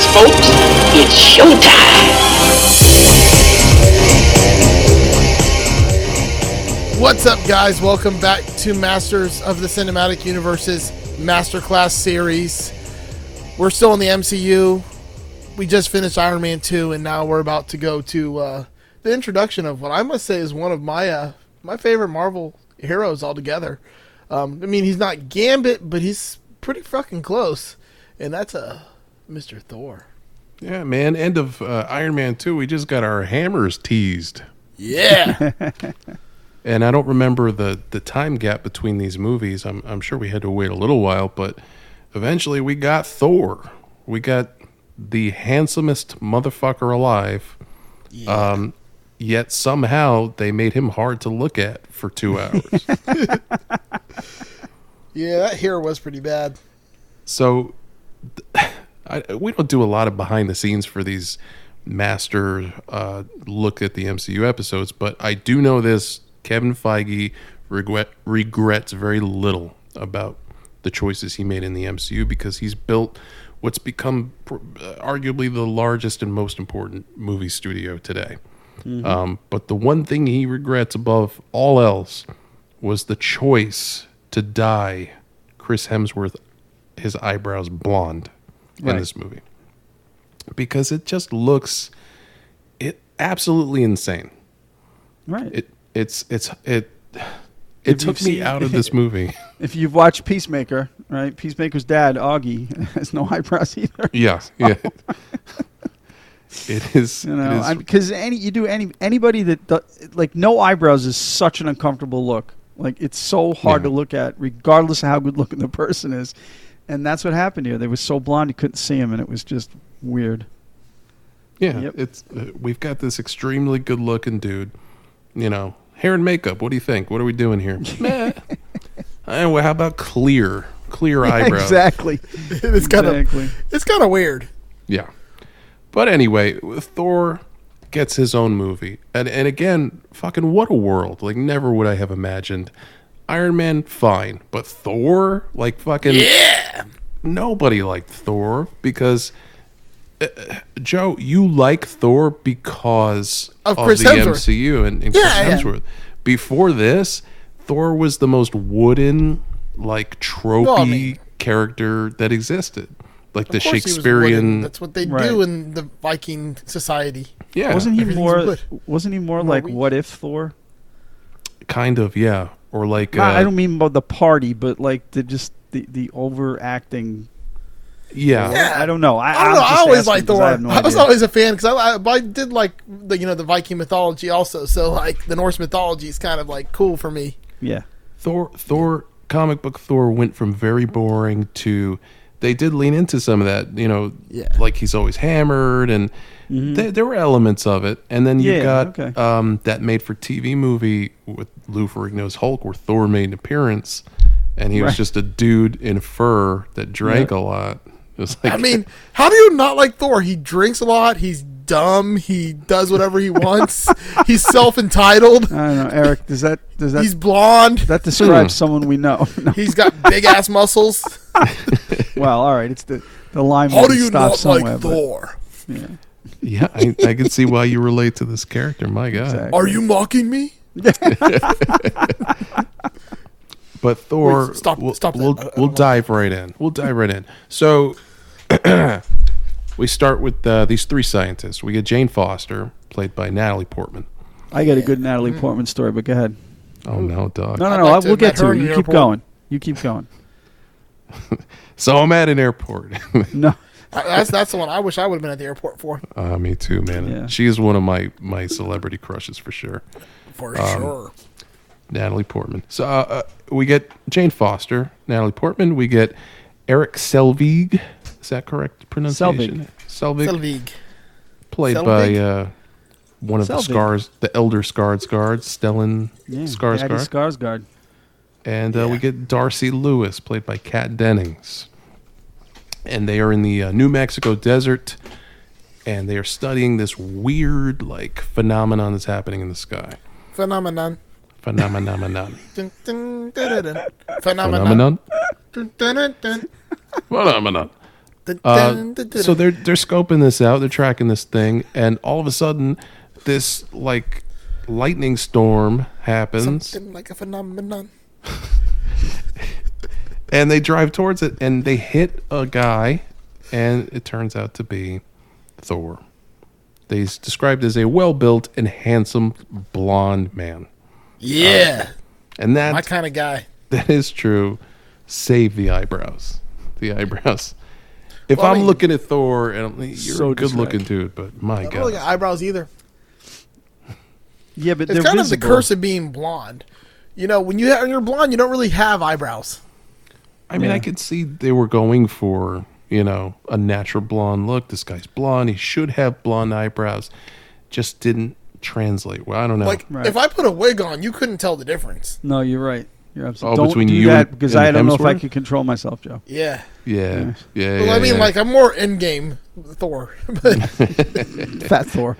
Ears, folks. It's showtime. What's up, guys? Welcome back to Masters of the Cinematic Universe's Masterclass series. We're still in the MCU. We just finished Iron Man 2, and now we're about to go to uh, the introduction of what I must say is one of my uh, my favorite Marvel heroes altogether. Um, I mean, he's not Gambit, but he's pretty fucking close, and that's uh, Mr. Thor. Yeah, man. End of uh, Iron Man 2. We just got our hammers teased. Yeah, And I don't remember the, the time gap between these movies. I'm, I'm sure we had to wait a little while, but eventually we got Thor. We got the handsomest motherfucker alive. Um, yet somehow they made him hard to look at for two hours. yeah, that hair was pretty bad. So th- I, we don't do a lot of behind the scenes for these master uh, look at the MCU episodes, but I do know this: Kevin Feige regret, regrets very little about the choices he made in the MCU because he's built what's become pr- uh, arguably the largest and most important movie studio today. Um, but the one thing he regrets above all else was the choice to dye Chris Hemsworth his eyebrows blonde in this movie because it just looks it absolutely insane. Right. It it's it's it If it took me seen- out of this movie. if you've watched Peacemaker, right? Peacemaker's dad, Augie, has no eyebrows either. yeah, yeah. it is. You know, because any you do any anybody that do, like no eyebrows is such an uncomfortable look. Like it's so hard Yeah. to look at, regardless of how good looking the person is. And that's what happened here. They were so blonde you couldn't see him, and it was just weird. Yeah, Yep. it's uh, we've got this extremely good looking dude. You know, hair and makeup. What do you think? What are we doing here? Meh. Eh, well, how about clear, clear eyebrows? exactly. it's kind of Exactly. it's kind of weird. Yeah. But anyway, Thor gets his own movie. And and again, fucking what a world. Like never would I have imagined. Iron Man fine, but Thor like fucking Yeah. Nobody liked Thor because uh, Joe, you like Thor because Of Chris the Hemsworth. MCU and, and Yeah, Chris yeah. Hemsworth. Before this, Thor was the most wooden, like tropey Well, I mean- character that existed. Like the Of course he was wooden. Shakespearean That's what they Right. do in the Viking society. Yeah, wasn't he more? wood. Wasn't he more like weak. what if Thor? kind of? Yeah, or like uh, I don't mean about the party, but like the just the the overacting. yeah, Yeah. I don't know. I, I don't know. I always asking liked 'cause Thor. I, I, was always a fan because I, I, I did like the you know the Viking mythology also. So like the Norse mythology is kind of like cool for me. yeah. Thor. Thor comic book Thor went from very boring to they did lean into some of that. You know, Yeah. like he's always hammered and. There, there were elements of it, and then you Mm-hmm. Yeah, got okay. um, that made-for-TV movie with Lou Ferrigno's Hulk, where Thor made an appearance, and he was just a dude in fur that drank Yeah. a lot. Like, I mean, how do you not like Thor? He drinks a lot. He's dumb. He does whatever he wants. he's self entitled. I don't know, Eric. Does that does that He's blonde. that describes someone we know? No. He's got big ass muscles. Well, all right. It's the the line. How do you not somewhere, like but- Thor? yeah. yeah, I, I can see why you relate to this character. My God, Exactly. Are you mocking me? But Thor, Wait, stop- we'll, stop. We'll, I- I we'll know. dive right in. We'll dive right in. So we start with uh, these three scientists. We get Jane Foster, played by Natalie Portman. I got a good Natalie Portman story, but go ahead. Oh no, dog! No, no, no. like we'll get to it. You keep airport. going. You keep going. So I'm at an airport. No, I- that's that's the one I wish I would have been at the airport for. Uh, me too, man. Yeah. She is one of my my celebrity crushes for sure. For sure. Natalie Portman. So uh, uh, we get Jane Foster, Natalie Portman. We get Eric Selvig. Is that correct pronunciation? Selvig. Selvig. Played Selvig? by uh, one of the Selvig. scars, the elder Skarsgård, Stellan Yeah, Daddy Skarsgård. Skarsgård. and uh, we get Darcy Lewis, played by Kat Dennings. And they are in the uh, New Mexico desert, and they are studying this weird, like, phenomenon that's happening in the sky. Phenomenon. Phenomenon. Dun, dun, dun, dun, dun. Phenomenon. Phenomenon. Phenomenon. Uh, so they're they're scoping this out. They're tracking this thing, and all of a sudden, this like lightning storm happens, Something like a phenomenon. and they drive towards it, and they hit a guy, and it turns out to be Thor. He's described as a well-built and handsome blonde man, Yeah. Uh, and that My kind of guy. that is true. Save the eyebrows. The eyebrows. If Well, I I'm mean- looking at Thor, and I'm, you're So a good looking distracting. dude, but my I don't God, really got eyebrows either. Yeah, but It's kind visible. of the curse of being blonde. You know, when you ha- when you're blonde, you don't really have eyebrows. I mean, Yeah. I could see they were going for, you know, a natural blonde look. This guy's blonde. He should have blonde eyebrows. Just didn't translate. Well, I don't know. Like Right. if I put a wig on, you couldn't tell the difference. No, you're right. You're Oh, absolutely. Don't between do you that and- because and I don't know if I Hemsworth? could control myself, Joe. Yeah. yeah, yeah, Well, yeah, I mean, yeah. like I'm more in game Thor, but Fat Thor.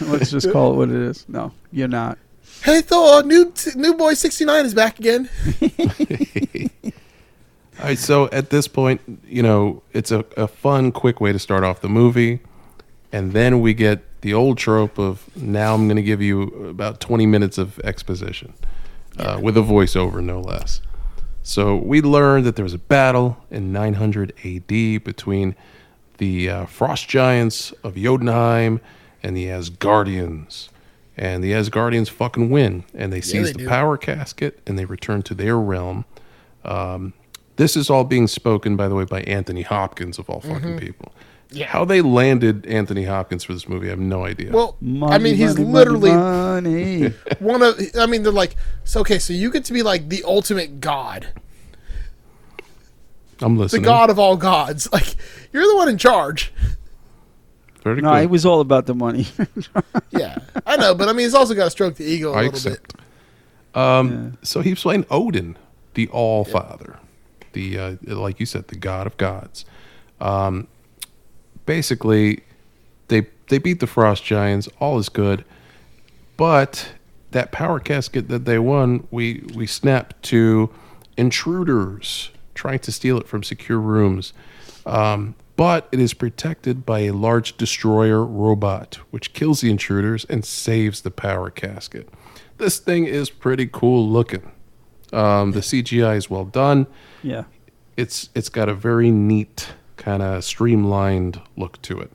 Let's just call it what it is. No, you're not. hey Thor, new new boy sixty nine is back again. All right, so at this point, you know, it's a, a fun, quick way to start off the movie. And then we get the old trope of now I'm going to give you about 20 minutes of exposition uh, with a voiceover, no less. So we learned that there was a battle in 900 AD between the uh, frost giants of Jotunheim and the Asgardians. And the Asgardians fucking win, and they seize they the do. power casket and they return to their realm. Um, this is all being spoken, by the way, by Anthony Hopkins of all Mm-hmm. fucking people. How they landed Anthony Hopkins for this movie, I have no idea. Well, I mean, he's money, literally money, money. one of. I mean, they're like, so okay, so you get to be like the ultimate god, I'm listening. the god of all gods. Like you're the one in charge. Very no, good. it was all about the money. Yeah, I know, but I mean, he's also got to stroke the ego a I little accept. bit. Um, So he's playing Odin, the All Father, the uh, like you said, the God of gods. Um, basically, they they beat the Frost Giants. All is good, but that power casket that they won, we we snapped to intruders trying to steal it from secure rooms. Um, but it is protected by a large destroyer robot, which kills the intruders and saves the power casket. This thing is pretty cool looking. Um, the CGI is well done. yeah. It's it's got a very neat kind of streamlined look to it.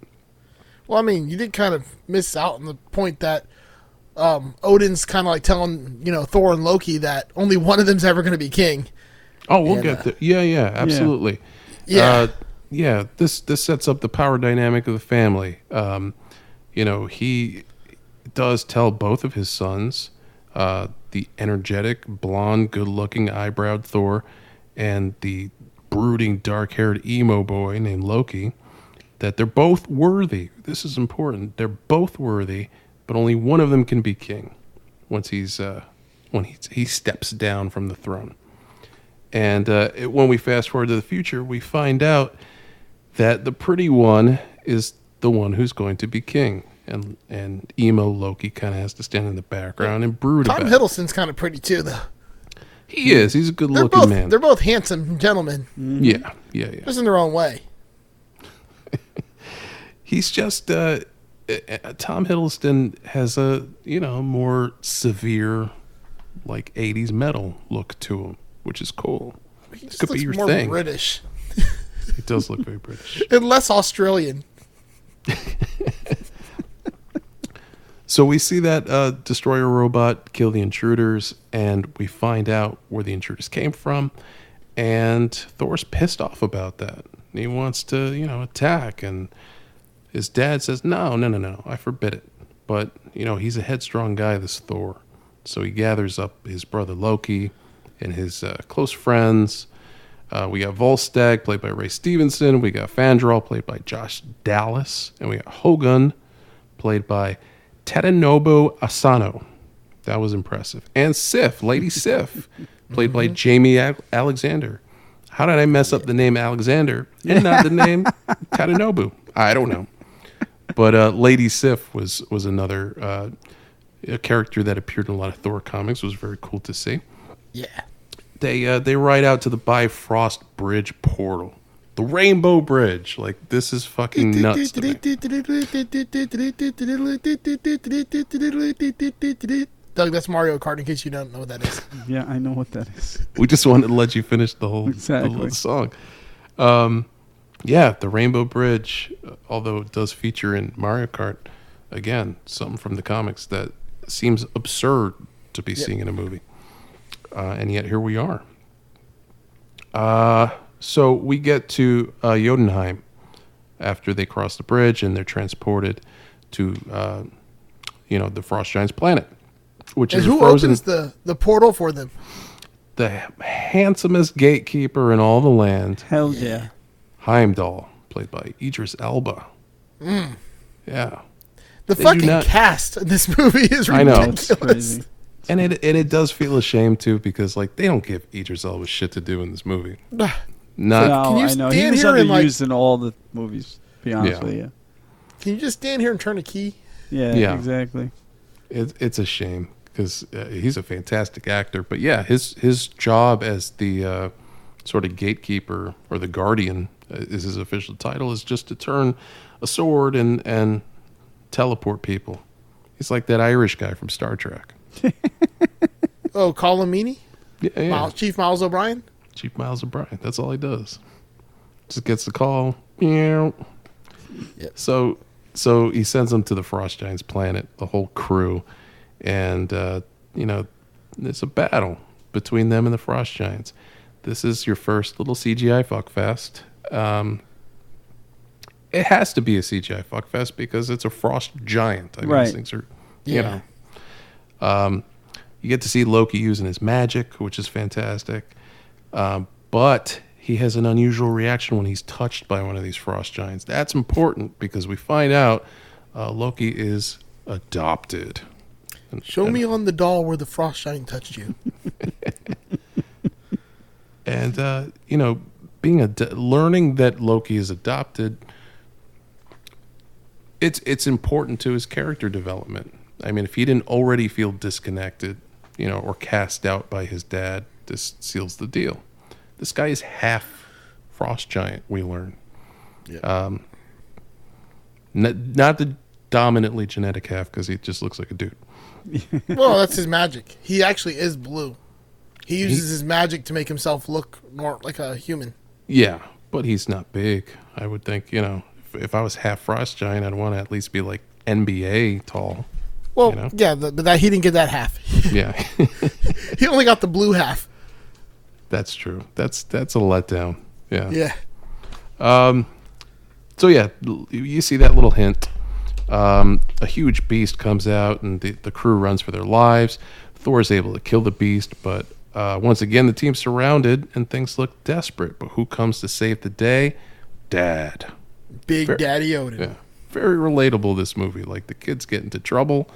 Well, I mean, you did kind of miss out on the point that um, Odin's kind of like telling you know Thor and Loki that only one of them's ever going to be king. Oh, we'll And, get uh, there. Yeah, yeah, absolutely. Yeah. uh, yeah. This this sets up the power dynamic of the family. Um, you know, he does tell both of his sons, uh, the energetic, blonde, good-looking, eyebrowed Thor, and the brooding, dark-haired emo boy named Loki, that they're both worthy. This is important. They're both worthy, but only one of them can be king once he's uh, when he he steps down from the throne. And uh, it, when we fast forward to the future, we find out that the pretty one is the one who's going to be king, and and emo Loki kind of has to stand in the background and brood Tom about. Hiddleston's kind of pretty too, though. He is. He's a They're good-looking both man. they're both handsome gentlemen, Yeah, yeah, yeah. just in their own way. He's just uh, uh, uh, Tom Hiddleston has a you know more severe, like '80s metal look to him, which is cool. He just could be looks your more thing. British It does look very British. and less Australian. So we see that uh, destroyer robot kill the intruders, and we find out where the intruders came from. And Thor's pissed off about that. he wants to, you know, attack. And his dad says, "No, no, no, no, I forbid it." But you know, he's a headstrong guy, this Thor. So he gathers up his brother Loki and his uh, close friends. Uh, we got Volstagg, played by Ray Stevenson. We got Fandral, played by Josh Dallas. And we got Hogun, played by Tadanobu Asano. That was impressive. And Sif, Lady Sif, played by Jamie Al- Alexander. How did I mess up the name Alexander and not the name Tadanobu? I don't know. But uh, Lady Sif was was another uh, a character that appeared in a lot of Thor comics. Was very cool to see. Yeah. They uh, they ride out to the Bifrost Bridge portal, the Rainbow Bridge. Like this is fucking nuts. To. Doug, that's Mario Kart. In case you don't know what that is. Yeah, I know what that is. We just wanted to let you finish the whole, Exactly. the whole song. Um, yeah, the Rainbow Bridge, uh, although it does feature in Mario Kart, again, something from the comics that seems absurd to be seeing in a movie. Uh, and yet here we are. Uh, so we get to uh, Jotunheim after they cross the bridge and they're transported to, uh, you know, the Frost Giants planet, which And is who frozen opens the, the portal for them? the handsomest gatekeeper in all the land, Hell yeah. Heimdall, played by Idris Elba. Yeah, The They fucking not- cast in this movie is I know. ridiculous. That's crazy. and it and it does feel a shame too because like they don't give Idris Elba shit to do in this movie. Not no, Can you I know. He stand was here and, like- in all the movies, to be honest Yeah. with you. Can you just stand here and turn a key? Yeah, Yeah. exactly. it, it's a shame because uh, he's a fantastic actor. But yeah, his his job as the uh, sort of gatekeeper or the guardian uh, is his official title is just to turn a sword and and teleport people. He's like that Irish guy from Star Trek. Oh, Colm Meaney? Yeah, yeah. Miles, Chief Miles O'Brien? Chief Miles O'Brien. That's all he does. Just gets the call. Meow. Yep. So so he sends them to the Frost Giants planet, the whole crew, and uh, you know, it's a battle between them and the Frost Giants. This is your first little CGI fuckfest. Um, it has to be a CGI fuckfest because it's a Frost Giant. I mean, Right. these things are, you Yeah. know. Um, you get to see Loki using his magic, which is fantastic. Um, but he has an unusual reaction when he's touched by one of these frost giants. That's important because we find out uh, Loki is adopted. And- Show and- me on the doll where the frost giant touched you. and uh, you know, being a learning that Loki is adopted. It's it's important to his character development. I mean, if he didn't already feel disconnected, you know, or cast out by his dad, this seals the deal. This guy is half frost giant. We learn. Yeah. Um, n- not the dominantly genetic half because he just looks like a dude. well, that's his magic. He actually is blue. He uses his magic to make himself look more like a human. Yeah, but he's not big. I would think, you know, if, if I was half frost giant, I'd want to at least be like NBA tall. Well, You know? yeah, the, but that he didn't get that half. Yeah, he only got the blue half. That's true. That's that's a letdown. Yeah. Yeah. Um, So yeah, you see that little hint. Um, a huge beast comes out, and the, the crew runs for their lives. Thor is able to kill the beast, but uh, once again, the team's surrounded, and things look desperate. But who comes to save the day? Dad. Big Fair- Daddy Odin. Yeah, very relatable. This movie, like the kids get into trouble,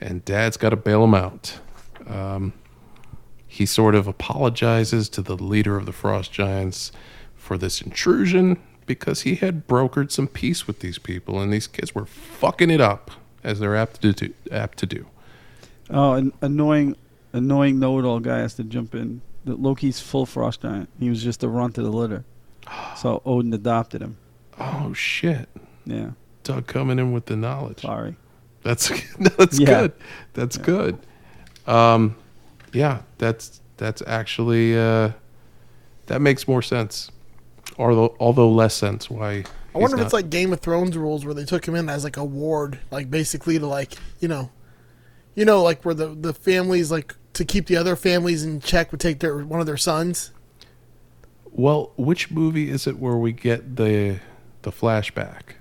and Dad's got to bail them out. Um, he sort of apologizes to the leader of the Frost Giants for this intrusion because he had brokered some peace with these people, and these kids were fucking it up as they're apt to do. Apt to do. Oh, an annoying, annoying know-it-all guy has to jump in. The Loki's full frost giant. He was just a runt of the litter. So Odin adopted him. Oh shit! Yeah, Doug coming in with the knowledge. sorry. That's that's Yeah. good. That's good. Um, yeah, that's that's actually uh, that makes more sense, although although less sense. Why? I wonder if it's like Game of Thrones rules where they took him in as like a ward, like basically to like you know, you know, like where the the families like to keep the other families in check would take their one of their sons. Well, which movie is it where we get the the flashback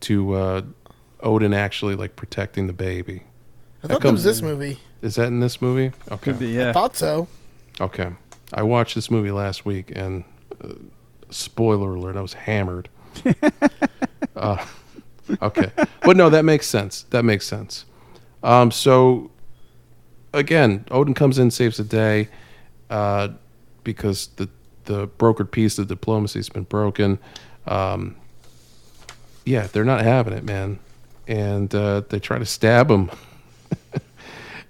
to uh, Odin actually like protecting the baby? I thought that comes- was this movie. Is that in this movie? Okay. Could be, yeah. Thought so. Okay. I watched this movie last week, and uh, spoiler alert, I was hammered. uh, okay, but no, that makes sense. That makes sense. Um, so again, Odin comes in, saves the day, uh, because the the brokered peace of diplomacy has been broken. Um, yeah, they're not having it, man, and uh, they try to stab him.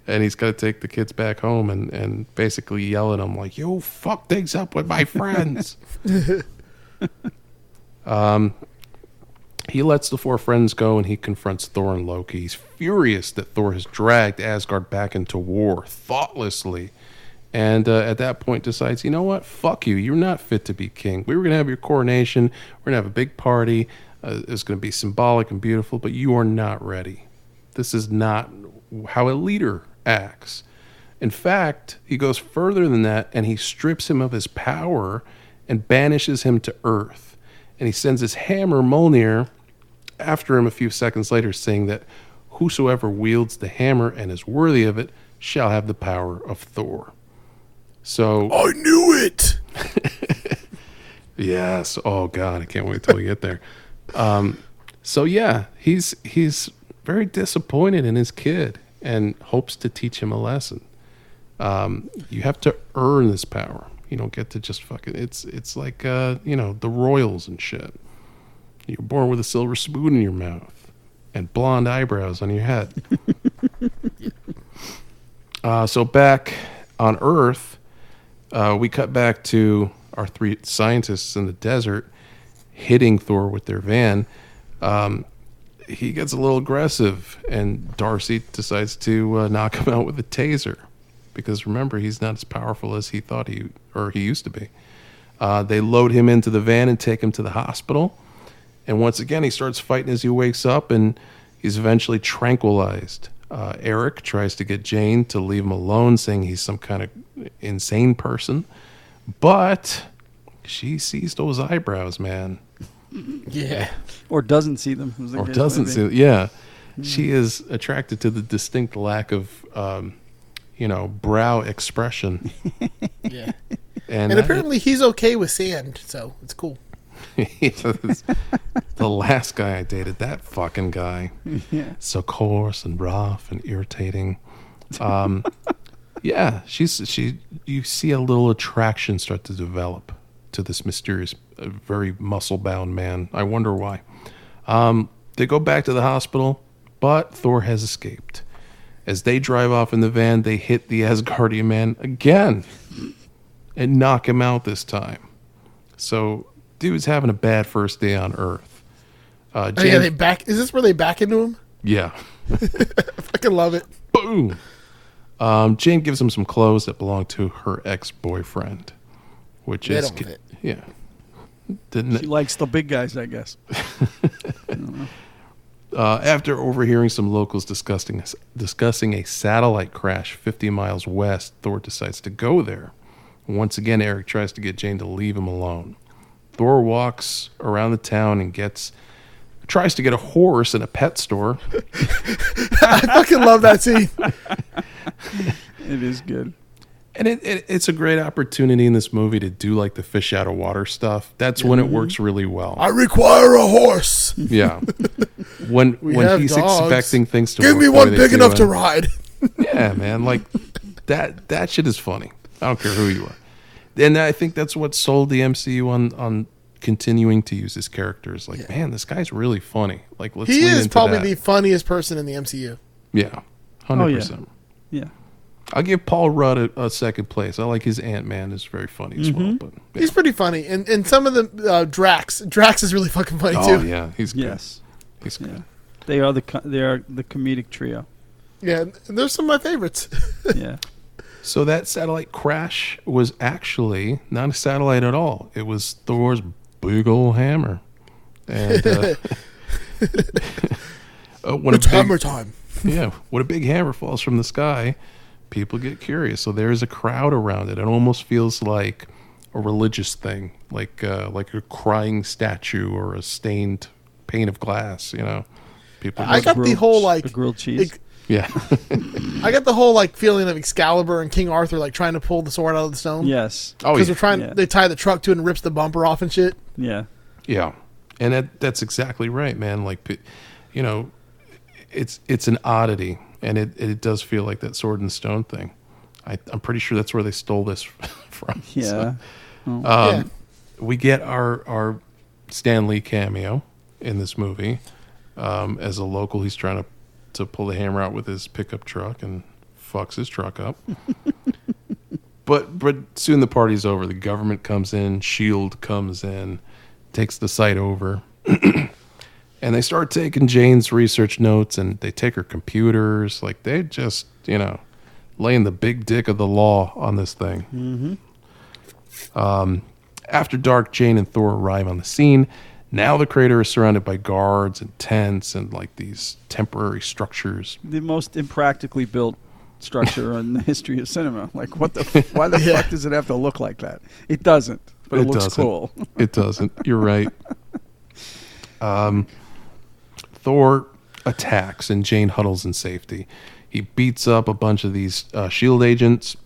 And he's got to take the kids back home and, and basically yell at them like, "You fuck things up with my friends." um, he lets the four friends go and he confronts Thor and Loki. He's furious that Thor has dragged Asgard back into war thoughtlessly. And uh, at that point, decides, you know what? Fuck you. You're not fit to be king. We were going to have your coronation. We're going to have a big party. Uh, it's going to be symbolic and beautiful, but you are not ready. This is not how a leader acts. In fact, he goes further than that and he strips him of his power and banishes him to Earth. And he sends his hammer, Mjolnir, after him a few seconds later, saying that whosoever wields the hammer and is worthy of it shall have the power of Thor. So, I knew it. Yes. Oh God, I can't wait till we get there. Um, so yeah, he's he's very disappointed in his kid and hopes to teach him a lesson. Um, you have to earn this power. You don't get to just fucking. It's it's like uh, you know the royals and shit. You're born with a silver spoon in your mouth and blonde eyebrows on your head. uh, so back on Earth, uh, we cut back to our three scientists in the desert hitting Thor with their van. Um, he gets a little aggressive, and Darcy decides to uh, knock him out with a taser because remember he's not as powerful as he thought he or he used to be. Uh, they load him into the van and take him to the hospital, and once again he starts fighting as he wakes up, and he's eventually tranquilized. Uh, Eric tries to get Jane to leave him alone, saying he's some kind of insane person, but she sees those eyebrows, man Yeah. Or doesn't see them. the or doesn't may see be. yeah she is attracted to the distinct lack of um, you know brow expression Yeah. and, And that- apparently he's okay with sand, so it's cool. The last guy i dated that fucking guy Yeah. so coarse and rough and irritating um, yeah she's she you see a little attraction start to develop to this mysterious uh, very muscle bound man i wonder why um, they go back to the hospital but thor has escaped as they drive off in the van they hit the asgardian man again and knock him out this time so dude's having a bad first day on earth uh, Oh, yeah, they back. Is this where they back into him? yeah I fucking love it. Boom. Um, Jane gives him some clothes that belong to her ex-boyfriend, which They is. Yeah. Didn't She likes the big guys, I guess. uh, after overhearing some locals discussing discussing a satellite crash 50 miles west, Thor decides to go there. Once again, Eric tries to get Jane to leave him alone. Thor walks around the town and gets tries to get a horse in a pet store. I fucking love that scene. It is good. And it, it, it's a great opportunity in this movie to do like the fish out of water stuff. That's when it works really well. I require a horse. Yeah. When We when he's dogs. expecting things to Give work me the one way they big do, enough to ride. Yeah, man. Like that that shit is funny. I don't care who you are. And I think that's what sold the MCU on on continuing to use his characters. Like, man, this guy's really funny. Like let's He lean is probably that. the funniest person in the MCU. Oh, yeah. Hundred Oh, yeah. percent. Yeah. I'll give Paul Rudd a, a second place. I like his Ant Man is very funny as Mm-hmm. well. But yeah. He's pretty funny, and and some of the uh, Drax. Drax is really fucking funny oh too. yeah, he's good. Yes. He's good. Yeah. They are the co- they are the comedic trio. Yeah, and there's some of my favorites. Yeah. So that satellite crash was actually not a satellite at all. It was Thor's big old hammer. And uh, uh, when it's a big, hammer time. yeah, when a big hammer falls from the sky, people get curious. So there is a crowd around it. It almost feels like a religious thing, like uh, like a crying statue or a stained pane of glass. You know, people. I just- got the whole like the grilled cheese. ex- yeah, I got the whole like feeling of Excalibur and King Arthur like trying to pull the sword out of the stone. yes. oh because yeah. they're trying. Yeah. They tie the truck to it and rips the bumper off and shit. Yeah. Yeah, and that, that's exactly right, man. Like, you know, it's it's an oddity, and it it does feel like that sword and stone thing. I, I'm pretty sure that's where they stole this from. Yeah. So, Oh. um, Yeah. we get our our Stan Lee cameo in this movie um, as a local. He's trying to to pull the hammer out with his pickup truck and fucks his truck up. but but soon the party's over. The government comes in, Shield comes in, takes the site over. And they start taking Jane's research notes and they take her computers. Like they just, you know, laying the big dick of the law on this thing. After dark, Jane and Thor arrive on the scene. Now the crater is surrounded by guards and tents and like these temporary structures. The most impractically built structure in the history of cinema. Like, what the? F- why the Yeah. fuck does it have to look like that? It doesn't, but it, looks doesn't. cool. It doesn't. You're right. Um, Thor attacks and Jane huddles in safety. He beats up a bunch of these uh, shield agents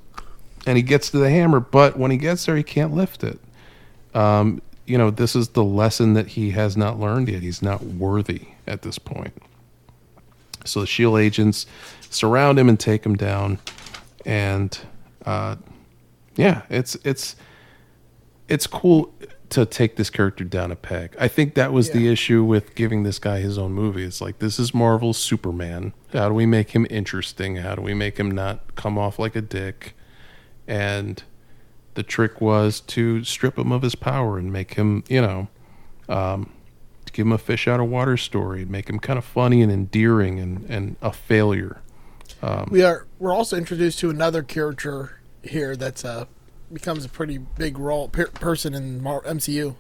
and he gets to the hammer, but when he gets there, he can't lift it. Um, you know, this is the lesson that he has not learned yet. He's not worthy at this point. So the shield agents surround him and take him down, and uh, yeah, it's it's it's cool to take this character down a peg. I think that was the issue with giving this guy his own movie. It's like this is Marvel's Superman. How do we make him interesting? How do we make him not come off like a dick? And the trick was to strip him of his power and make him, you know, um, give him a fish out of water story, make him kind of funny and endearing and, and a failure. We are. We're also introduced to another character here that's uh becomes a pretty big role per- person in Mar- MCU.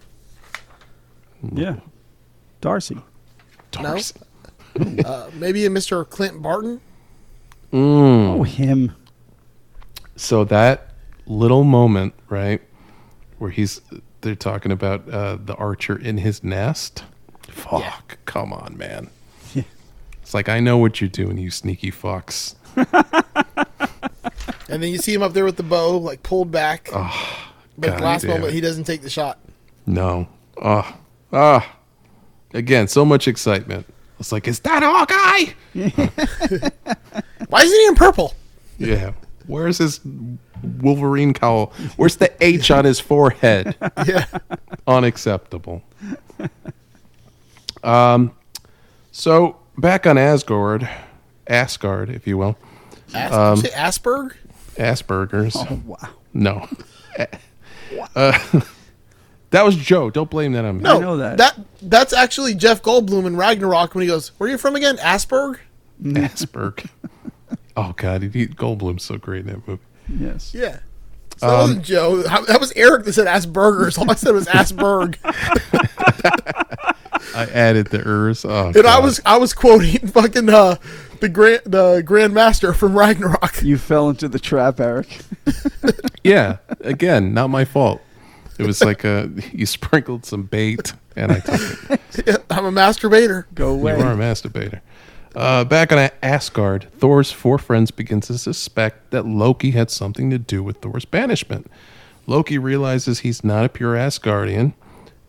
Yeah. Darcy. Darcy. Uh, maybe a Mr. Clint Barton. Mm. Oh, him. so that little moment, right, where he's they're talking about uh, the archer in his nest. Fuck, come on, man. Yeah. It's like I know what you're doing, you sneaky fucks. And then you see him up there with the bow, like pulled back. but God last moment, it. he doesn't take the shot. No, ah, ah. Again, so much excitement. It's like, is that Hawkeye? Why isn't he in purple? Yeah. Where's his Wolverine cowl? Where's the H on his forehead? Yeah. unacceptable. Um, so back on Asgard, Asgard, if you will, As- Um, you Asperg? Asperger's. Oh, wow. No, uh, that was Joe. Don't blame that on me. No, know that. That that's actually Jeff Goldblum in Ragnarok when he goes, "Where are you from again? Asperg." Asperg. oh God, he, Goldblum's so great in that movie. Yes. Yeah. So that wasn't Joe. How- That was Eric that said Asperger's. All I said was Asperg, I added the ers. Oh, and I was I was quoting fucking uh, the grand the Grandmaster from Ragnarok. You fell into the trap, Eric. yeah. Again, not my fault. It was like uh you sprinkled some bait, and I took it. I'm a masturbator. Go away. You are a masturbator. Uh, back on Asgard, Thor's four friends begin to suspect that Loki had something to do with Thor's banishment. Loki realizes he's not a pure Asgardian,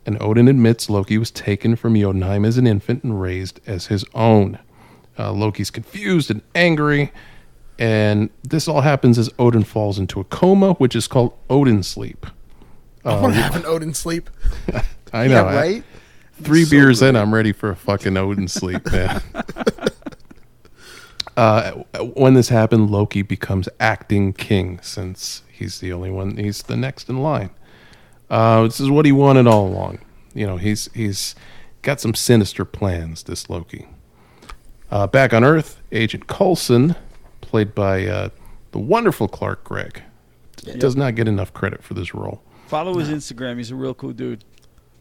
and Odin admits Loki was taken from Jotunheim as an infant and raised as his own. Uh, Loki's confused and angry, and this all happens as Odin falls into a coma, which is called Odin sleep. I want to have an Odin sleep. I know, Yeah, I- right? Three So beers in. I'm ready for a fucking Odin sleep, man. uh, when this happened, Loki becomes acting king since he's the only one. He's the next in line. Uh, this is what he wanted all along. You know, he's he's got some sinister plans. This Loki. Uh, back on Earth, Agent Coulson, played by uh, the wonderful Clark Gregg, does not get enough credit for this role. Follow his Instagram. He's a real cool dude.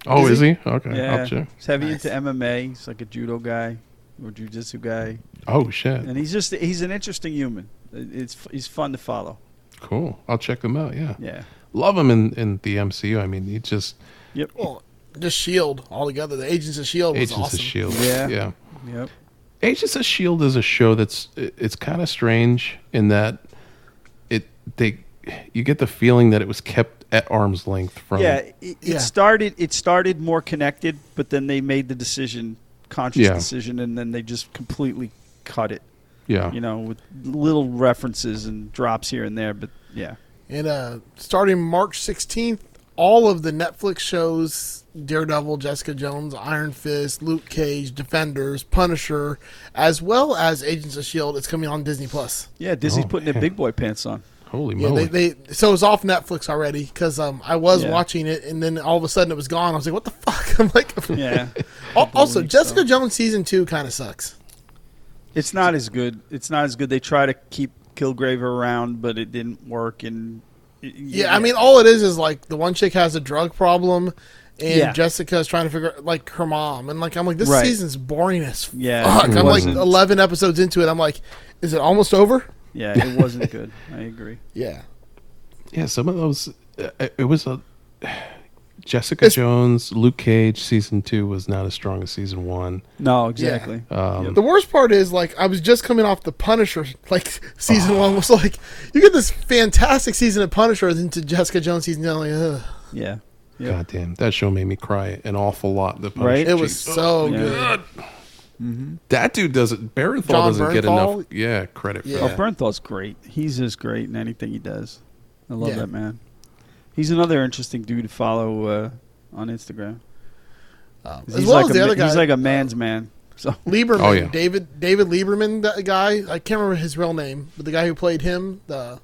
Oh, Is is he? he? Okay, Yeah. I'll check. He's heavy Nice. into MMA. He's like a judo guy or jujitsu guy. Oh shit. And he's just, he's an interesting human. It's, he's fun to follow. Cool. I'll check them out. Yeah. Yeah. love him in, in the MCU. I mean, he just Yep. Well, just Shield altogether. The Agents of Shield was Agents awesome. of Shield. Yeah. yeah. Yep. Agents of Shield is a show that's it's kind of strange in that it they you get the feeling that it was kept at arm's length from Yeah, it, it Yeah. started. It started more connected, but then they made the decision, conscious Yeah. decision, and then they just completely cut it. yeah You know, with little references and drops here and there. But yeah, And uh, starting March 16th, all of the Netflix shows Daredevil, Jessica Jones, Iron Fist, Luke Cage, Defenders, Punisher, as well as Agents of S.H.I.E.L.D., it's coming on Disney Plus. yeah. Disney's Oh, putting their big boy pants on. holy Yeah, moly they, they so it's off Netflix already because um, I was Yeah. watching it and then all of a sudden it was gone. I was like, what the fuck? I'm like, Yeah, also, Jessica so. Jones season two kind of sucks. it's not as good. It's not as good. They try to keep Kilgrave around, but it didn't work. And Yeah, I mean, all it is is like the one chick has a drug problem, and Yeah. Jessica's trying to figure like her mom, and like I'm like this Right. season's boring as Yeah, fuck. it I'm like wasn't- 11 episodes into it. I'm like, is it almost over? yeah, it wasn't good. I agree. Yeah, yeah some of those uh, it was a Jessica It's- Jones Luke Cage season 2 was not as strong as season 1 No, exactly. um the worst part is like I was just coming off the Punisher like season one was like you get this fantastic season of Punisher into Jessica Jones season. I'm like, ugh. Yeah. Yep. God damn, that show made me cry an awful lot. The Right? Punisher. it was Jeez. so Yeah. good. that dude doesn't. Bernthal John doesn't get enough. Yeah, credit for Yeah. Oh, that. Bernthal's great. He's just great in anything he does. I love Yeah. that man. He's another interesting dude to follow uh, on Instagram. Um, 'Cause as He's well like as a the ma- other guy, He's like a man's man. So Lieberman, Oh, yeah. David David Lieberman, that guy. I can't remember his real name, but the guy who played him, the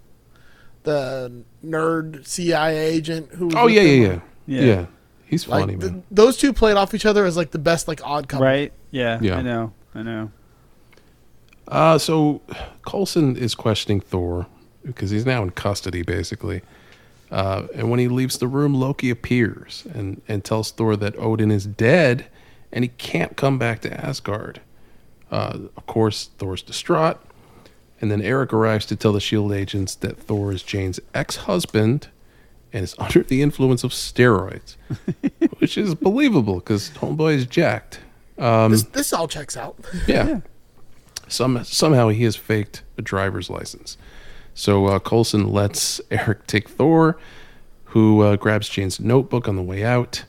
the nerd CIA agent who. was Oh with yeah, yeah, yeah, Yeah. yeah. He's Like funny, th- those two played off each other as like the best like odd couple. right, yeah, Yeah. I know, I know. Uh, so Coulson is questioning Thor because he's now in custody, basically. Uh, and when he leaves the room, Loki appears and, and tells Thor that Odin is dead and he can't come back to Asgard. Uh, of course, Thor's distraught. And then Eric arrives to tell the S.H.I.E.L.D. agents that Thor is Jane's ex husband and is under the influence of steroids, which is believable because Homeboy is jacked. Um, This, this all checks out. yeah. Yeah. Some somehow he has faked a driver's license. So uh, Coulson lets Eric take Thor, who uh, grabs Jane's notebook on the way out,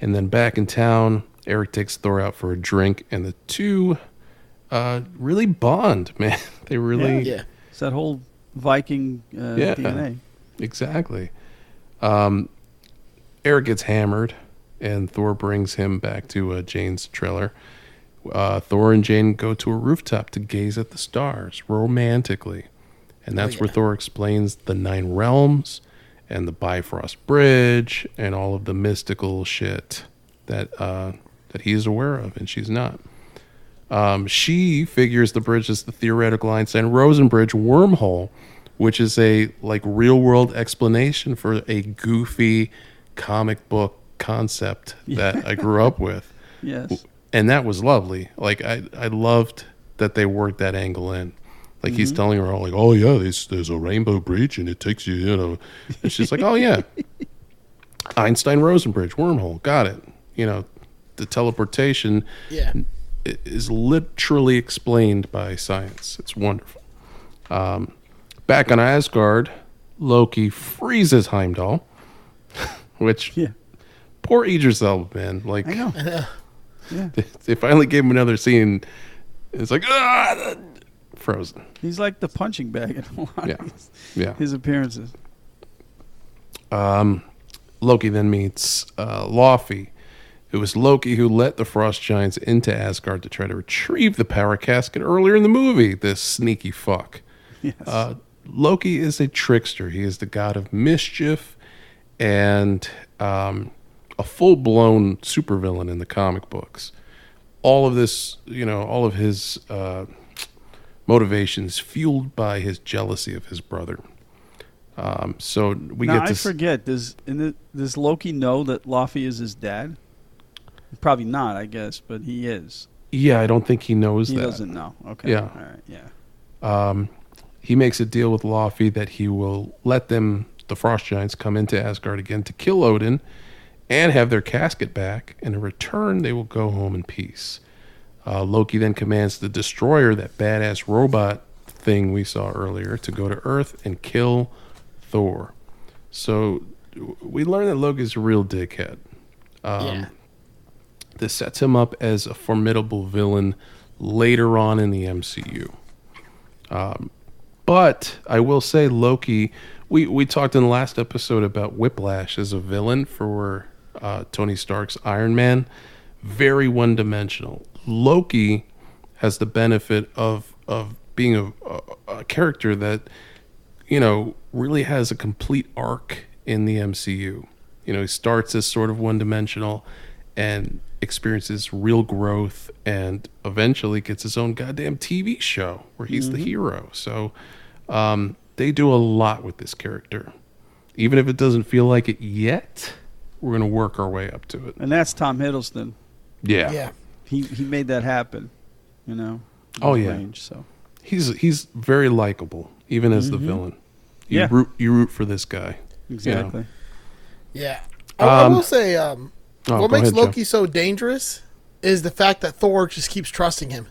and then back in town, Eric takes Thor out for a drink, and the two uh, really bond. Man, they really yeah. It's that whole Viking uh, Yeah. DNA. Exactly. Um, Eric gets hammered, and Thor brings him back to uh, Jane's trailer. Uh, Thor and Jane go to a rooftop to gaze at the stars romantically. And that's where yeah. Thor explains the nine realms and the Bifrost Bridge and all of the mystical shit that uh, that he is aware of, and she's not. Um, she figures the bridge is the theoretical Einstein Rosen bridge wormhole, which is a like real world explanation for a goofy comic book concept that I grew up with. Yes. And that was lovely. Like I, I loved that they worked that angle in. Like he's telling her all like, "Oh yeah, there's there's a rainbow bridge and it takes you, you know." And she's like, "Oh yeah, Einstein Rosen bridge wormhole, got it." You know, the teleportation Yeah. i- is literally explained by science. It's wonderful. Um, back on Asgard, Loki freezes Heimdall, which Yeah. poor Idris Elba, man. Like I know. Yeah. they finally gave him another scene. It's like ah, frozen. He's like the punching bag in a lot Yeah. of his, Yeah. his appearances. Um, Loki then meets uh, Laufey. It was Loki who let the Frost Giants into Asgard to try to retrieve the power casket earlier in the movie. This sneaky fuck. Yes. Uh, Loki is a trickster. He is the god of mischief and um, a full blown supervillain in the comic books. All of this, you know, all of his uh, motivations fueled by his jealousy of his brother. Um, so we now get I to forget. Does in the, does Loki know that Laufey is his dad? Probably not, I guess, but he is. Yeah, I don't think he knows He that. doesn't know. Okay. Yeah. All right. Yeah. Um, he makes a deal with Laufey that he will let them the frost giants come into Asgard again to kill Odin and have their casket back. And in return, they will go home in peace. Uh, Loki then commands the destroyer, that badass robot thing we saw earlier, to go to Earth and kill Thor. So we learn that Loki's a real dickhead. Um, yeah. This sets him up as a formidable villain later on in the MCU. Um, but I will say, Loki. We we talked in the last episode about Whiplash as a villain for uh, Tony Stark's Iron Man. Very one dimensional. Loki has the benefit of of being a, a, a character that you know really has a complete arc in the MCU. You know, he starts as sort of one dimensional and experiences real growth and eventually gets his own goddamn TV show where he's the hero. So um, they do a lot with this character. Even if it doesn't feel like it yet, we're going to work our way up to it. And that's Tom Hiddleston. Yeah. Yeah. He he made that happen. You know. in Oh, yeah. Range, so He's he's very likable even as the villain. You Yeah. root you root for this guy. exactly. Yeah. I, I Um, will say, um, Oh, what makes ahead, Joe. Loki so dangerous is the fact that Thor just keeps trusting him.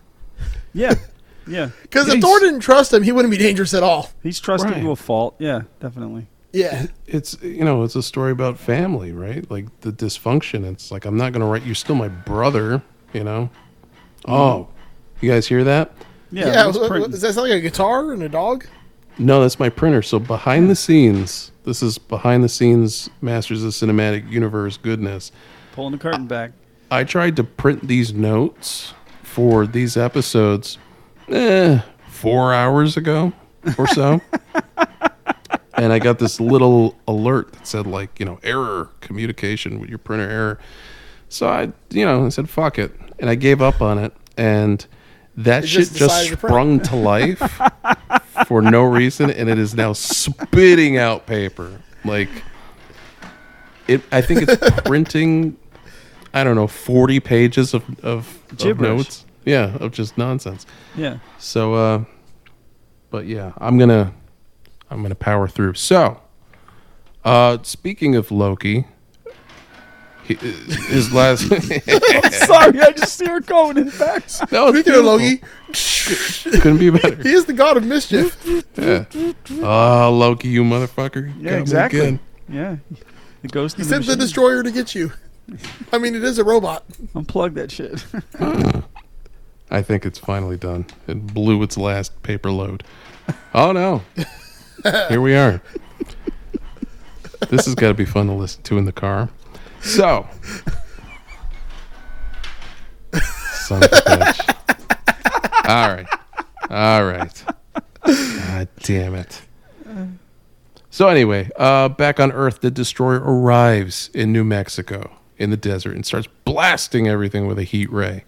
Yeah. Yeah. Because if Thor didn't trust him, he wouldn't be dangerous at all. He's trusting Right. to a fault. Yeah, definitely. Yeah. it's you know it's a story about family right like the dysfunction it's like i'm not going to write you're still my brother you know oh mm-hmm. you guys hear that Yeah. Yeah. let's what- print- does that sound like a guitar and a dog? no that's my printer so behind the scenes this is behind the scenes masters of cinematic universe goodness pulling the curtain back. i tried to print these notes for these episodes eh, four hours ago or so and I got this little alert that said like you know error communication with your printer error. So I you know I said fuck it, and I gave up on it, and that It shit just just decided to sprung to life for no reason, and it is now spitting out paper like it. I think it's printing. I don't know, forty pages of of, of Gibberish. notes. Yeah, of just nonsense. Yeah. So, uh, but yeah, I'm gonna, I'm gonna power through. So, uh, speaking of Loki, he, his last. Sorry, I just see her going in the back. that was Speaking of. Loki, couldn't be better. he is the god of mischief. Yeah. Oh, Loki, you motherfucker! Yeah, got exactly. Yeah. The ghost. He in the sent the destroyer to get you. I mean, it is a robot. Unplug that shit. I think it's finally done. It blew its last paper load. Oh no! Here we are. This has got to be fun to listen to in the car. So, son of a bitch. All right, all right. God damn it. So anyway, uh, back on Earth, the destroyer arrives in New Mexico in the desert and starts blasting everything with a heat ray.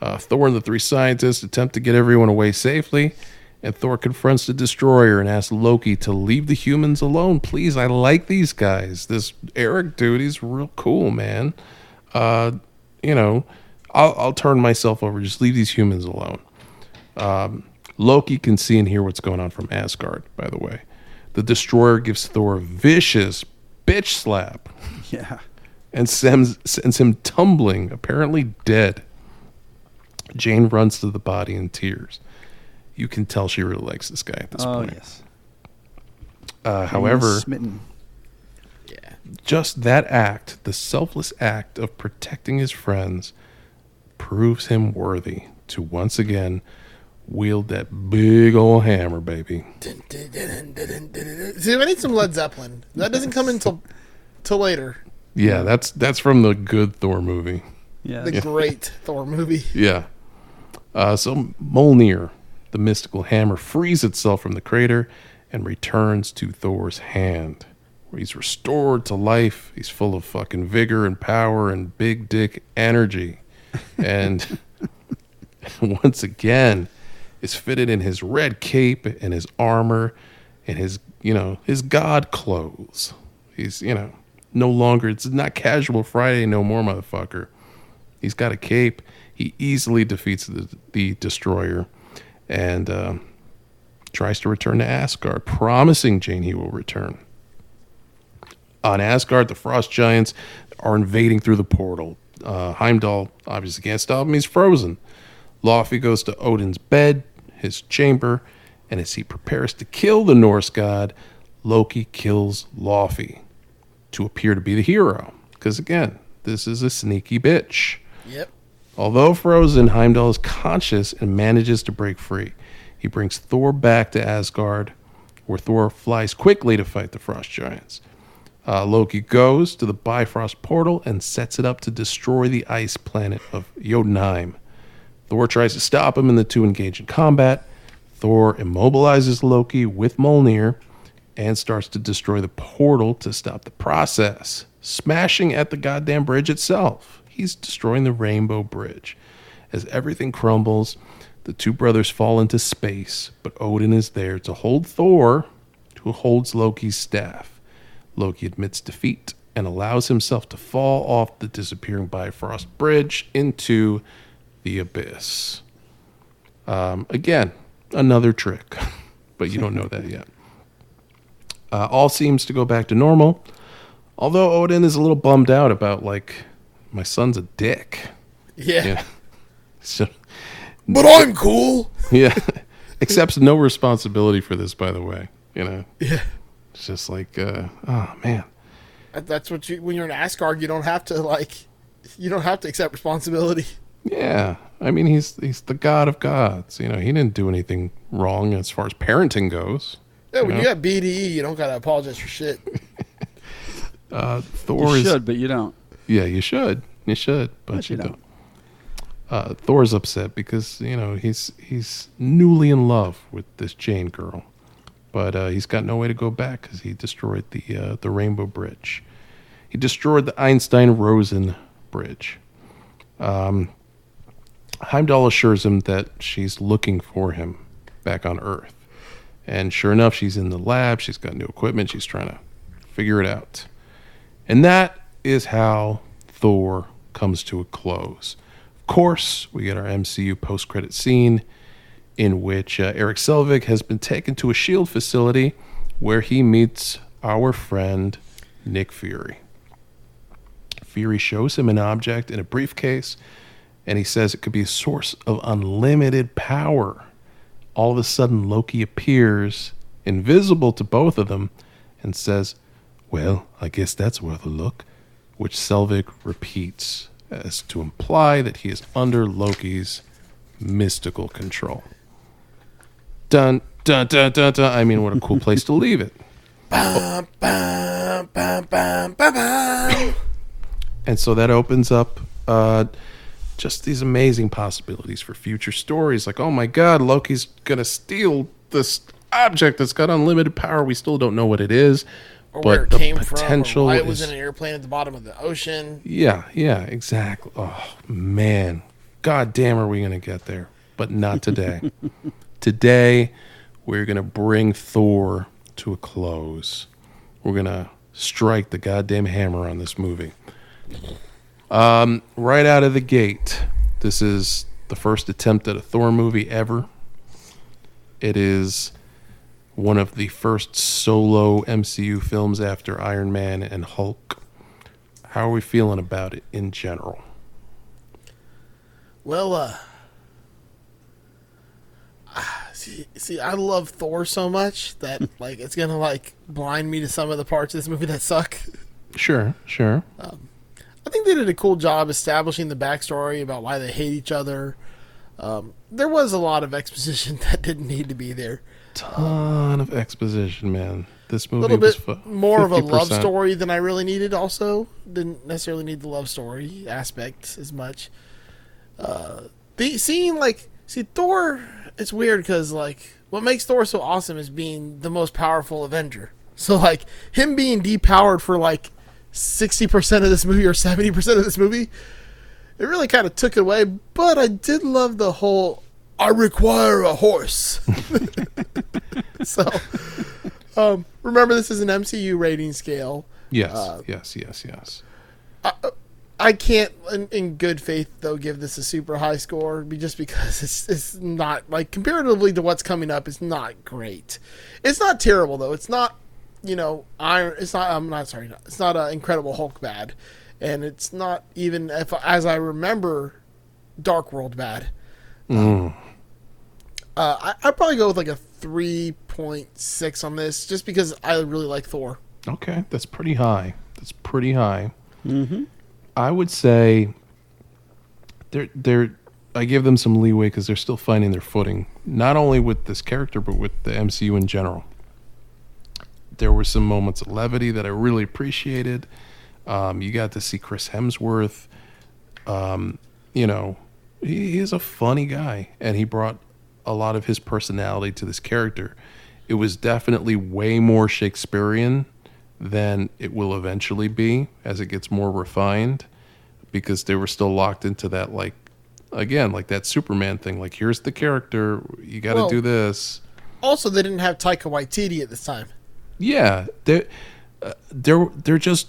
Uh, Thor and the three scientists attempt to get everyone away safely, and Thor confronts the destroyer and asks Loki to leave the humans alone. Please, I like these guys. This Eric dude, he's real cool, man. Uh, you know, I'll, I'll turn myself over. Just leave these humans alone. Um, Loki can see and hear what's going on from Asgard, by the way. The destroyer gives Thor a vicious bitch slap yeah. And sends, sends him tumbling, apparently dead. Jane runs to the body in tears. You can tell she really likes this guy at this Oh point. yes. Uh, however, smitten. Yeah. just that act, the selfless act of protecting his friends, proves him worthy to once again wield that big old hammer, baby. See, I need some Led Zeppelin. That doesn't come until till later. Yeah, that's that's from the good Thor movie. Yeah. The great Thor movie. Yeah. Uh, so Mjolnir, the mystical hammer, frees itself from the crater and returns to Thor's hand. Where he's restored to life. He's full of fucking vigor and power and big dick energy. And once again, is fitted in his red cape and his armor and his, you know, his god clothes. He's, you know, no longer, it's not casual Friday no more, motherfucker. He's got a cape. He easily defeats the, the destroyer and uh, tries to return to Asgard, promising Jane he will return. On Asgard, the frost giants are invading through the portal. Uh, Heimdall obviously can't stop him. He's frozen. Laufey goes to Odin's bed, his chamber, and as he prepares to kill the Norse god, Loki kills Laufey to appear to be the hero. Because again, this is a sneaky bitch. Yep. Although frozen, Heimdall is conscious and manages to break free. He brings Thor back to Asgard, where Thor flies quickly to fight the frost giants. Uh, Loki goes to the Bifrost portal and sets it up to destroy the ice planet of Jotunheim. Thor tries to stop him, and the two engage in combat. Thor immobilizes Loki with Mjolnir and starts to destroy the portal to stop the process, smashing at the goddamn bridge itself. He's destroying the Rainbow Bridge. As everything crumbles, the two brothers fall into space, but Odin is there to hold Thor, who holds Loki's staff. Loki admits defeat and allows himself to fall off the disappearing Bifrost Bridge into the abyss. Um, again, another trick, but you don't know that yet. Uh, all seems to go back to normal, although Odin is a little bummed out about, like, my son's a dick. Yeah. Yeah. So, But I'm cool. yeah. Accepts no responsibility for this, by the way. You know, Yeah. it's just like, uh, oh, man. That's what you when you're an Asgard, you don't have to like you don't have to accept responsibility. Yeah, I mean he's he's the god of gods. You know, he didn't do anything wrong as far as parenting goes. Yeah, when Yeah. you got BDE, you don't gotta apologize for shit. Uh, Thor You is should, but you don't. yeah, you should, you should, but, But you you don't. Uh, Thor's upset because you know he's he's newly in love with this Jane girl, but uh, he's got no way to go back because he destroyed the uh, the Rainbow Bridge. He destroyed the Einstein Rosen Bridge. Um, Heimdall assures him that she's looking for him back on Earth. And sure enough, she's in the lab. She's got new equipment. She's trying to figure it out. And that is how Thor comes to a close. Of course, we get our MCU post credit scene in which uh, Eric Selvig has been taken to a SHIELD facility where he meets our friend Nick Fury. Fury shows him an object in a briefcase, and he says it could be a source of unlimited power. All of a sudden, Loki appears, invisible to both of them, and says, Well, I guess that's worth a look, which Selvig repeats as to imply that he is under Loki's mystical control. Dun, dun, dun, dun, dun. I mean, what a cool place to leave it. Bum, bum, bum. And so that opens up uh, just these amazing possibilities for future stories. Like, oh my God, Loki's to steal this object that's got unlimited power. We still don't know what it is. Or but where it the came potential from, or why it was is- in an airplane at the bottom of the ocean. Yeah, yeah, exactly. Oh, man. God damn, are we to get there? But not today. today, we're to bring Thor to a close. We're to strike the goddamn hammer on this movie. Um, right out of the gate, this is the first attempt at a Thor movie ever. It is one of the first solo MCU films after Iron Man and Hulk. How are we feeling about it in general? Well, uh, see, see, I love Thor so much that like it's gonna like blind me to some of the parts of this movie that suck. Sure, sure. I think they did a cool job establishing the backstory about why they hate each other. Um, there was a lot of exposition that didn't need to be there. Ton of exposition, man. This A movie little was bit fu- more of a love story than I really needed. Also, didn't necessarily need the love story aspect as much. Uh, the seeing like see Thor, it's weird because like what makes Thor so awesome is being the most powerful Avenger. So like him being depowered for like sixty percent of this movie or seventy percent of this movie, it really kind of took it away. But I did love the whole "I require a horse." so um, remember, this is an MCU rating scale. Yes, uh, yes, yes, yes. I can't, in, in good faith, though, give this a super high score, just because it's it's not like comparatively to what's coming up, it's not great. It's not terrible though. It's not you know, Iron. It's not. I'm not sorry. It's not an Incredible Hulk bad, and it's not even if as I remember, Dark World bad. Mm. Uh, I, I'd probably go with like a three point six on this, just because I really like Thor. Okay, that's pretty high. That's pretty high. Mm-hmm. I would say they're they're. I give them some leeway because they're still finding their footing, not only with this character but with the MCU in general. There were some moments of levity that I really appreciated. Um, you got to see Chris Hemsworth. Um, you know, he, he's a funny guy, and he brought a lot of his personality to this character. It was definitely way more Shakespearean than it will eventually be as it gets more refined because they were still locked into that like again like that superman thing like here's the character you got to Well- do this Also, they didn't have Taika Waititi at this time. Yeah they're uh, they're they're just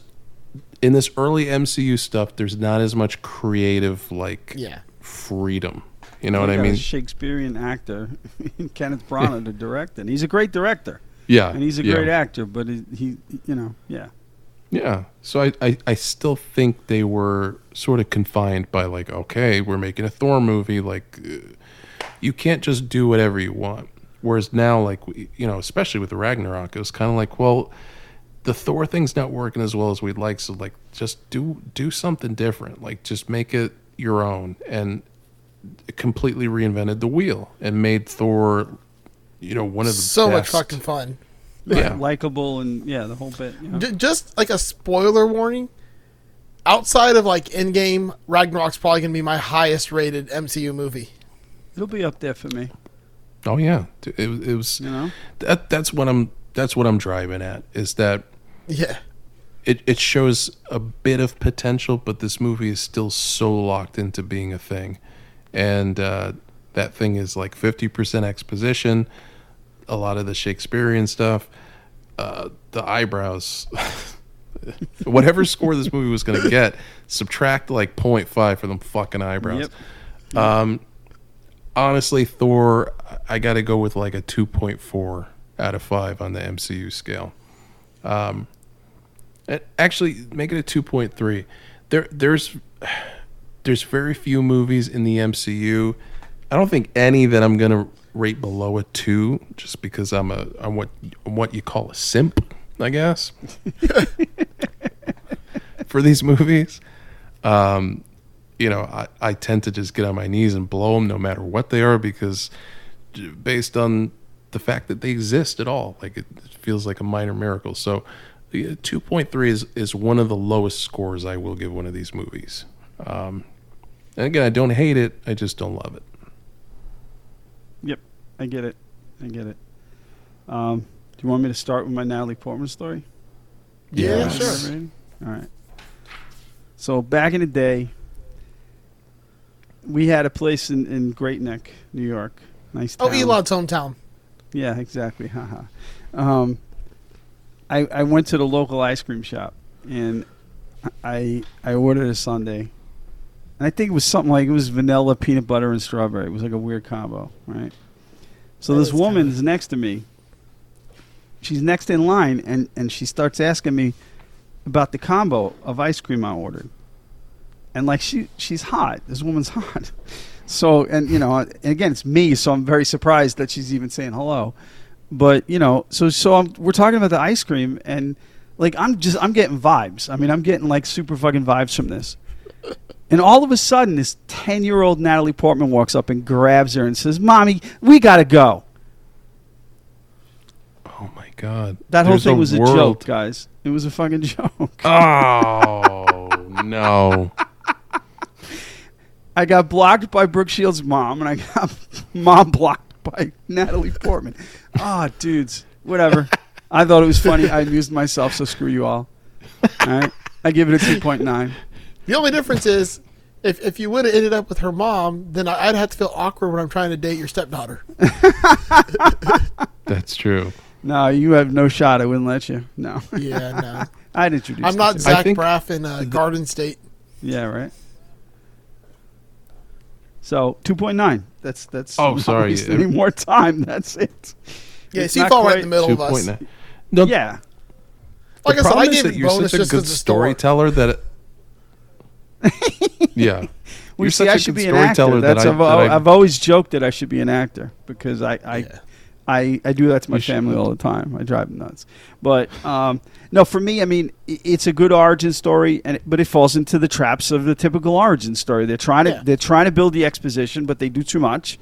in this early mcu stuff there's not as much creative like Yeah. freedom you know what We i got a mean Shakespearean actor, Kenneth Branagh, to direct it. He's a great director, yeah and he's a yeah. great actor. But he, he, you know, yeah. Yeah. So I, I, I still think they were sort of confined by like, okay, we're making a Thor movie. Like, uh, you can't just do whatever you want. Whereas now, like, we- you know, especially with the Ragnarok, it was kind of like, well, the Thor thing's not working as well as we'd like. So like, just do do something different. Like, just make it your own and completely reinvented the wheel and made Thor, you know, one of the So much fucking fun. Yeah. likable and yeah, the whole bit. You know? Just like a spoiler warning. Outside of like Endgame, Ragnarok's probably gonna be my highest rated MCU movie. It'll be up there for me. Oh yeah, it, was- it was. You know, that that's what I'm that's what I'm driving at is that Yeah. it, it shows a bit of potential, but this movie is still so locked into being a thing. And uh, that thing is like 50% exposition, a lot of the Shakespearean stuff, uh, the eyebrows. Whatever score this movie was going to get, subtract like 0.5 for them fucking eyebrows. Yep. Um, honestly, Thor, I got to go with like a 2.4 out of 5 on the MCU scale. Um, actually, make it a 2.3. There, there's, there's very few movies in the MCU. I don't think any that I'm gonna rate below a two, just because I'm a, I'm what, I'm what you call a simp, I guess. For these movies, um, you know, I, I tend to just get on my knees and blow them no matter what they are because based on the fact that they exist at all, like it, it feels like a minor miracle. So the 2.3 is, is one of the lowest scores I will give one of these movies. Um, and again, I don't hate it. I just don't love it. Yep, I get it. I get it. Um, do you want me to start with my Natalie Portman story? Yeah, Yes. sure. All right. So back in the day, we had a place in, in Great Neck, New York. Nice Oh, town. Elon's hometown. Yeah, exactly. Haha. um, I I went to the local ice cream shop and I I ordered a sundae. And I think it was something like it was vanilla, peanut butter, and strawberry. It was like a weird combo, right? So That this is woman's next to me. She's next in line, and, and she starts asking me about the combo of ice cream I ordered. And like she she's hot. This woman's hot. So and you know, and again it's me, so I'm very surprised that she's even saying hello. But you know, so so I'm, we're talking about the ice cream, and like I'm just I'm getting vibes. I mean, I'm getting like super fucking vibes from this. And all of a sudden, this ten year old Natalie Portman walks up and grabs her and says, "Mommy, we gotta go." Oh my god! That whole There's thing was a joke, guys. It was a fucking joke. Oh no! I got blocked by Brooke Shields' mom, and I got mom blocked by Natalie Portman. Ah, dudes, whatever. I thought it was funny. I amused myself, so screw you all. All right, I give it a two point nine. The only difference is, if if you would have ended up with her mom, then I- I'd have to feel awkward when I'm trying to date your stepdaughter. That's true. No, you have no shot. I wouldn't let you. No, Yeah, no. I'd introduce. I'm not Zach Braff in uh, Garden State. Yeah, right. So two point nine. That's that's. Oh, sorry. Any more time? That's it. Yeah, It's so you fall right in the middle Two of us. point nine. No, Yeah, Like I the said, I problem is gave that you're bonus such a just good 'cause it's Thor. storyteller that. It, yeah. We You're see, such I a should good be an actor. storyteller that That's I- I've, that I- I've always joked that I should be an actor because I I, I, I do that to my You should. family all the time. I drive them nuts. But um, no, for me, I mean, it's a good origin story, and it, but it falls into the traps of the typical origin story. They're trying to Yeah. they're trying to build the exposition, but they do too much.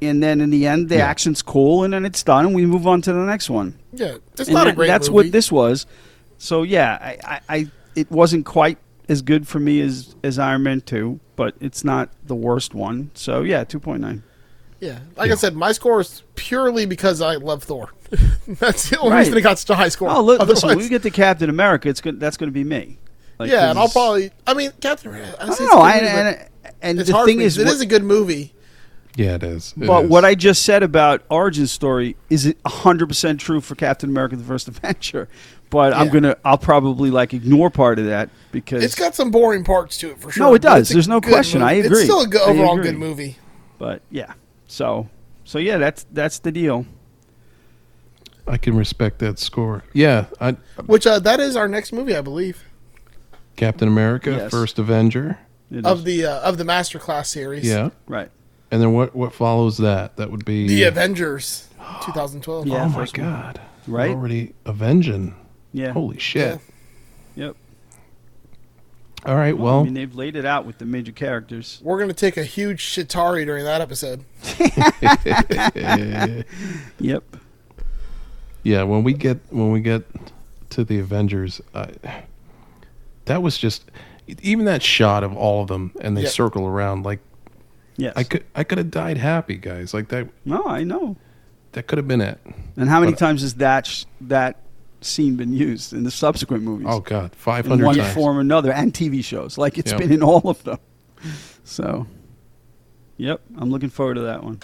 And then in the end, the Yeah. action's cool, and then it's done, and we move on to the next one. Yeah, it's And not that- a great That's movie. what this was. So yeah, I, I, I it wasn't quite as good for me as as Iron Man two, but it's not the worst one. So yeah, two point nine. Yeah, like I said, my score is purely because I love Thor. That's the only Right. reason it got such a high score. Oh, look, listen, when we get to Captain America, it's good. That's going to be me. Like, yeah, and I'll probably. I mean, Captain. America, I it's don't know. good I, movie, but and and it's the hard thing is, me, is, 'cause it what- is a good movie. Yeah, it is. It but is. what I just said about origin story is it hundred percent true for Captain America: The First Adventure. But I'm gonna, I'll probably like ignore part of that because It's got some boring parts to it for sure. No, it does. There's no good question. I agree. It's still a good, overall good movie. But yeah, so so yeah, that's that's the deal. I can respect that score. Yeah, I, Which uh, that is our next movie, I believe, Captain America, Yes. First Avenger. It of is. the uh, of the Masterclass series. Yeah, right. and then what? What follows that? That would be. The Avengers, 2012. Yeah. oh my first one. god! We're Right? already avenging. Yeah. Holy shit! Yep. All right. I Well, mean, they've laid it out with the major characters. We're gonna take a huge shitari during that episode. Yep. yeah. When we get when we get to the Avengers, I, that was just even that shot of all of them, and they Yep. circle around like Yes. I could I could have died happy, guys. Like that no, I know. that could have been it. And how many But- times is that sh- that scene been used in the subsequent movies? Oh god, five in hundred one times. form or another, and TV shows. Like it's Yep. been in all of them. So, yep, I'm looking forward to that one.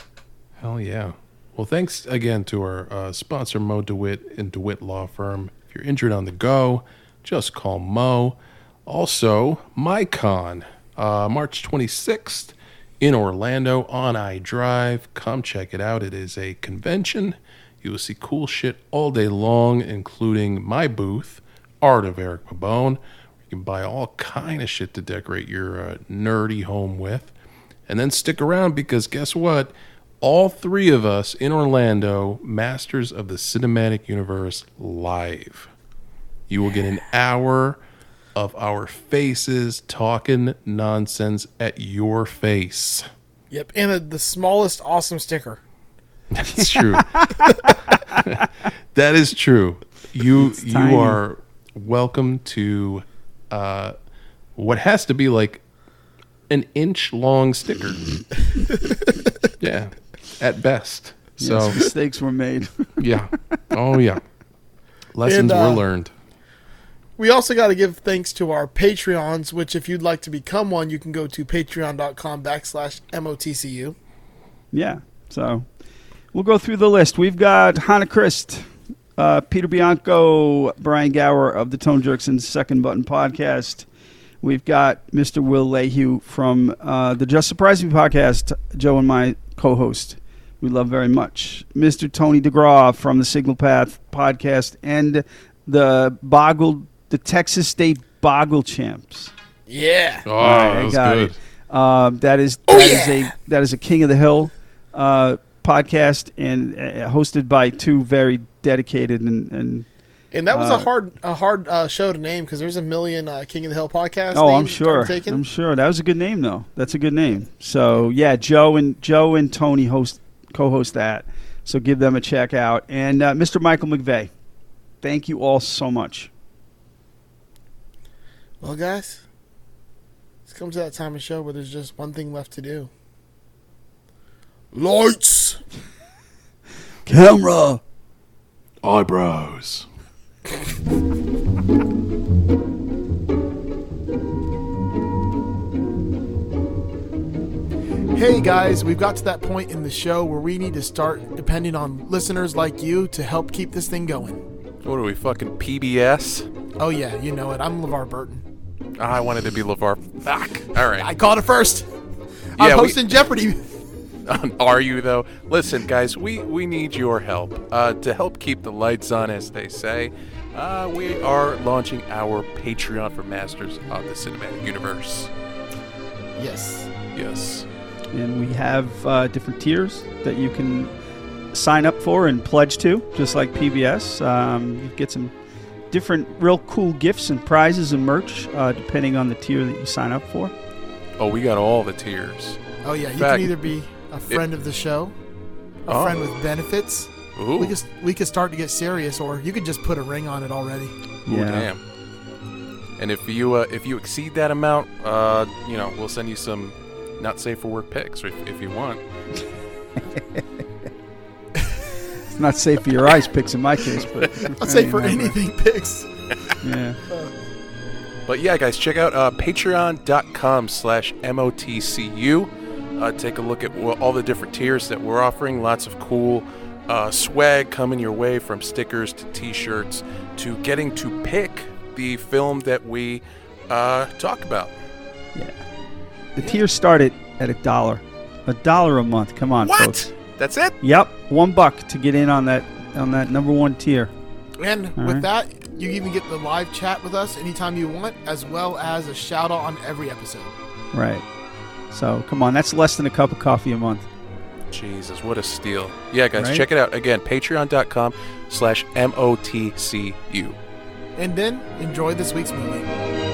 Hell yeah. Well, thanks again to our uh, sponsor, Mo DeWitt and DeWitt Law Firm. If you're injured on the go, just call Mo. Also, MyCon, uh, March 26th in Orlando on iDrive. Come check it out. It is a convention. You will see cool shit all day long, including my booth, Art of Eric Pabone. You can buy all kind of shit to decorate your uh, nerdy home with. And then stick around because guess what? All three of us in Orlando, Masters of the Cinematic Universe live. You will get an hour of our faces talking nonsense at your face. Yep, and a, the smallest awesome sticker. That's true. that is true. You you tiny. are welcome to uh, what has to be like an inch long sticker. yeah, at best. So yes, mistakes were made. yeah, oh yeah, lessons And, uh, were learned. We also got to give thanks to our Patreons, which if you'd like to become one, you can go to patreon.com backslash MOTCU. yeah. So we'll go through the list. We've got Hannah Christ, uh, Peter Bianco, Brian Gower of the Tone Jerks and Second Button podcast. We've got Mr. Will Lehue from uh, the Just Surprising podcast, Joe and my co host. We love very much. Mr. Tony DeGraw from the Signal Path podcast and the Boggle, the Texas State Boggle Champs. Yeah. Oh, All right, that I was got good. it. Um, that is Oh, that is yeah. a that is a King of the Hill uh, podcast and uh, hosted by two very dedicated and, and And that was Uh, a hard a hard uh, show to name because there's a million uh, King of the Hill podcasts. oh, I'm sure. I'm sure that was a good name though. That's a good name. So yeah, Joe and Joe and Tony host co-host that. So give them a check out. And uh, Mr. Michael McVeigh, thank you all so much. Well, guys, it's come to that time of show where there's just one thing left to do. Lights. Camera. Eyebrows. Hey guys, we've got to that point in the show where we need to start depending on listeners like you to help keep this thing going. What are we fucking PBS? Oh yeah, you know it. I'm LeVar Burton. I wanted to be LeVar. Fuck. All right. I called it first. I'm Yeah, we- hosting Jeopardy. Are you though? Listen, guys, we we need your help uh, to help keep the lights on, as they say. Uh, we are launching our Patreon for Masters of the Cinematic Universe. Yes. Yes. and we have uh, different tiers that you can sign up for and pledge to, just like PBS. Um, you get some different, real cool gifts and prizes and merch uh, depending on the tier that you sign up for. Oh, we got all the tiers. Oh yeah, you fact- can either be a friend of the show, a Oh. friend with benefits. Ooh, We could we could start to get serious, or you could just put a ring on it already. Ooh, damn. And if you uh, if you exceed that amount, uh, you know, we'll send you some not safe for work pics, or if, if you want. It's not safe for your eyes picks in my case, but I'll say for anything picks. Yeah. But yeah, guys, check out uh, patreon.com slash MOTCU. Uh, take a look at all the different tiers that we're offering. Lots of cool uh, swag coming your way from stickers to t-shirts to getting to pick the film that we uh, talk about. Yeah. The tiers start at, at a dollar. A dollar a month. Come on, What? folks. That's it? Yep, one buck to get in on that on that number one tier. And All with right. that, you even get the live chat with us anytime you want, as well as a shout out on every episode. Right. So come on, that's less than a cup of coffee a month. Jesus, what a steal. Yeah, guys, Right? check it out. Again, patreon.com slash M-O-T-C-U. And then enjoy this week's movie.